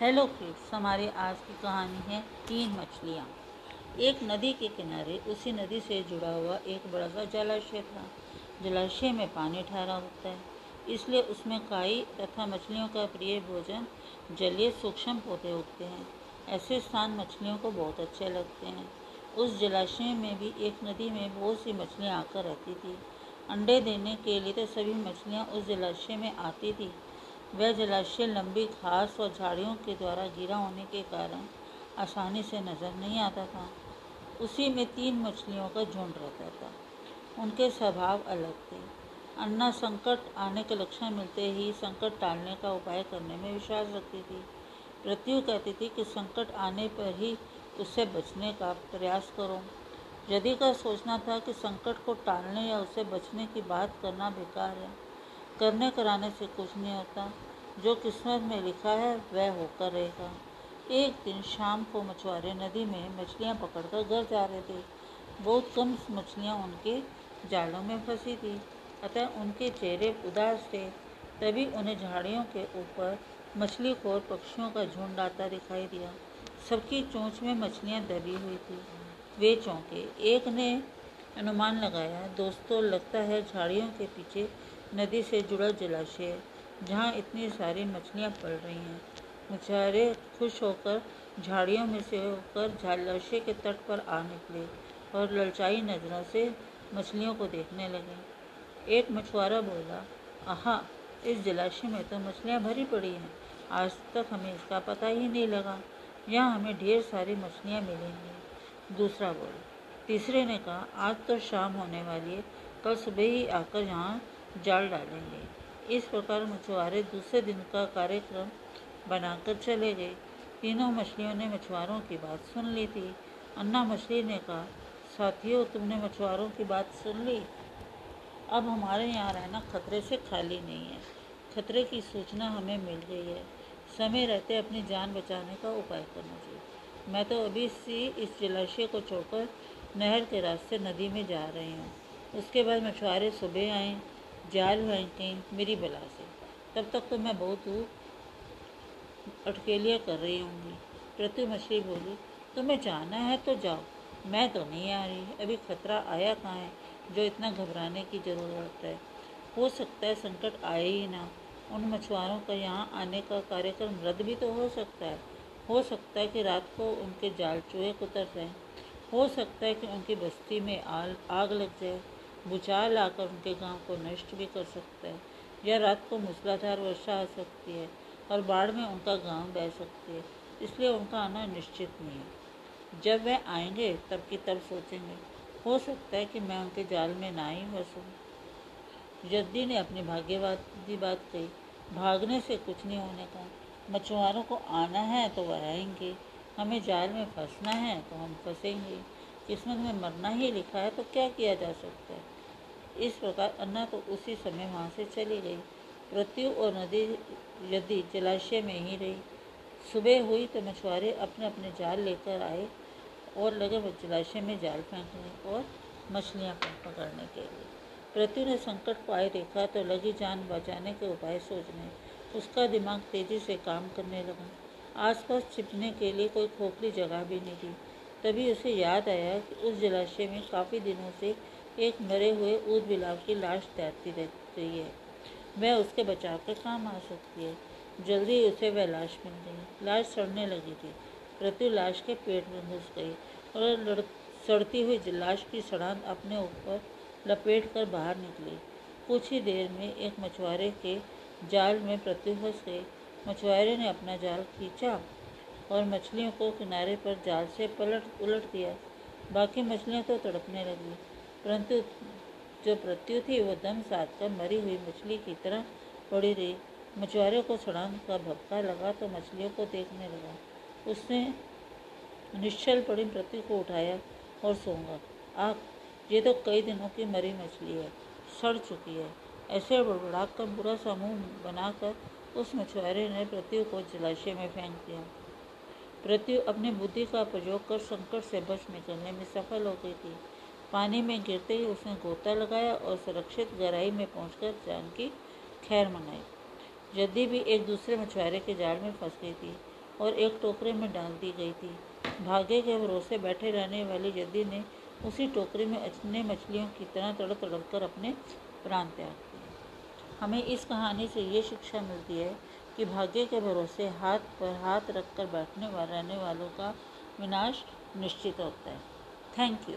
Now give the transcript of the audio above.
Hello friends, हमारे आज की कहानी है तीन मछलियाँ। एक नदी के किनारे, उसी नदी से जुड़ा हुआ एक बड़ा सा जलाशय था। जलाशय में पानी ठहरा होता है, इसलिए उसमें काई तथा मछलियों का प्रिय भोजन, जलीय सूक्ष्म पौधे उगते हैं। ऐसे स्थान मछलियों को बहुत अच्छे लगते हैं। उस जलाशय में भी एक नदी में बहुत सी मछलियाँ आकर रहती थी। अंडे देने के लिए तो सभी मछलियाँ उस जलाशय में आती थी। वह जलाशय लंबी घास और झाड़ियों के द्वारा घिरा होने के कारण आसानी से नज़र नहीं आता था। उसी में तीन मछलियों का झुंड रहता था। उनके स्वभाव अलग थे। अन्ना संकट आने के लक्षण मिलते ही संकट टालने का उपाय करने में विश्वास रखती थी। प्रत्यु कहती थी कि संकट आने पर ही उससे बचने का प्रयास करो। यदि का सोचना था कि संकट को टालने या उससे बचने की बात करना बेकार है करने कराने से कुछ नहीं होता। जो किस्मत में लिखा है, वह होकर रहेगा। एक दिन शाम को मछुआरे नदी में मछलियाँ पकड़कर घर जा रहे थे। बहुत कम मछलियाँ उनके जालों में फंसी थी, अतः उनके चेहरे उदास थे। तभी उन्हें झाड़ियों के ऊपर मछली खोर पक्षियों का झुंड आता दिखाई दिया। सबकी चोंच में मछलियाँ दबी हुई थी। वे चौंके। एक ने अनुमान लगाया, दोस्तों, लगता है झाड़ियों के पीछे नदी से जुड़ा जलाशय, जहाँ इतनी सारी मछलियाँ पल रही हैं। मछुआरे खुश होकर झाड़ियों में से होकर जलाशय के तट पर आ निकले और ललचाई नज़रों से मछलियों को देखने लगे। एक मछुआरा बोला, आहा, इस जलाशय में तो मछलियाँ भरी पड़ी हैं। आज तक हमें इसका पता ही नहीं लगा। यहाँ हमें ढेर सारी मछलियाँ मिलेंगी दूसरा बोला, तीसरे ने कहा, आज तो शाम होने वाली है। कल सुबह ही आकर यहाँ जाल डालेंगे। इस प्रकार मछुआरे दूसरे दिन का कार्यक्रम बनाकर चले गए। तीनों मछलियों ने मछुआरों की बात सुन ली थी। अन्ना मछली ने कहा, साथियों, तुमने मछुआरों की बात सुन ली? अब हमारे यहाँ रहना खतरे से खाली नहीं है। खतरे की सूचना हमें मिल गई है। समय रहते अपनी जान बचाने का उपाय करना चाहिए। मैं तो अभी से इस जलाशय को छोड़कर नहर के रास्ते नदी में जा रही हूँ। उसके बाद मछुआरे सुबह आए। जाल कहीं मेरी बला से। तब तक तो मैं बहुत दूर अटकेलियाँ कर रही होंगी। प्रति मछली बोली, तुम्हें जाना है तो जाओ। मैं तो नहीं आ रही। अभी खतरा आया कहाँ है? जो इतना घबराने की ज़रूरत है। हो सकता है संकट आए ही ना। उन मछुआरों का यहाँ आने का कार्यक्रम रद्द भी तो हो सकता है। हो सकता है कि रात को उनके जाल चूहे कुतर जाएँ। हो सकता है कि उनकी बस्ती में आग लग जाए। भूचाल आकर उनके गाँव को नष्ट भी कर सकता है, या रात को मूसलाधार वर्षा आ सकती है और बाढ़ में उनका गाँव बह सकती है, इसलिए उनका आना निश्चित नहीं है। जब वह आएँगे, तब की तब सोचेंगे। हो सकता है कि मैं उनके जाल में ना ही फंसूँ जद्दी ने अपनी भाग्यवादी बात कही, भागने से कुछ नहीं होने का। मछुआरों को आना है तो वह आएँगे, हमें जाल में फंसना है तो हम फंसेंगे। किस्मत में मरना ही लिखा है तो क्या किया जा सकता है? इस प्रकार अन्ना तो उसी समय वहाँ से चली गई। मृत्यु और नदी यदि जलाशय में ही रही। सुबह हुई तो मछुआरे अपने अपने जाल लेकर आए और लगे जलाशय में जाल फेंकने और मछलियाँ पकड़ने के लिए। पृथ्वी ने संकट को आए देखा तो लगी जान बचाने के उपाय सोचने। उसका दिमाग तेज़ी से काम करने लगा। आसपास छिपने के लिए कोई खोखली जगह भी नहीं थी। तभी उसे याद आया कि उस जलाशय में काफ़ी दिनों से एक मरे हुए ऊद बिलाव की लाश तैरती रहती है। वह उसके बचाव के काम आ सकती है। जल्दी उसे वह लाश मिल गई। लाश सड़ने लगी थी। प्रति लाश के पेट में घुस गई और लड़ सड़ती हुई लाश की सड़ान अपने ऊपर लपेट कर बाहर निकली। कुछ ही देर में एक मछुआरे के जाल में प्रत्यु फंस गई। मछुआरे ने अपना जाल खींचा और मछलियों को किनारे पर जाल से पलट, उलट दिया। बाकी मछलियाँ तो तड़पने लगी, परंतु जो प्रत्यु थी, वो दम साध कर मरी हुई मछली की तरह पड़ी रही। मछुआरे को सड़ान का भपका लगा तो मछलियों को देखने लगा। उसने निश्चल पड़ी मृत्यु को उठाया और सोंगा आग ये तो कई दिनों की मरी मछली है, सड़ चुकी है। ऐसे बड़बड़ा कर बुरा समूह बनाकर उस मछुआरे ने पृथ्वी को जलाशय में फेंक दिया। पृथ्वी अपनी बुद्धि का प्रयोग कर संकट से बच निकलने में सफल हो गई थी। पानी में गिरते ही उसने गोता लगाया और सुरक्षित गहराई में पहुंचकर जान की खैर मनाई। यदि भी एक दूसरे मछुआरे के जाल में फंस गई थी और एक टोकरे में डाल दी गई थी। भाग्य के भरोसे बैठे रहने वाली जद्दी ने उसी टोकरी में अचने मछलियों की तरह तड़प तड़प कर अपने प्राण त्याग दिए। हमें इस कहानी से ये शिक्षा मिलती है कि भाग्य के भरोसे हाथ पर हाथ रखकर बैठने वाले रहने वालों का विनाश निश्चित होता है। Thank you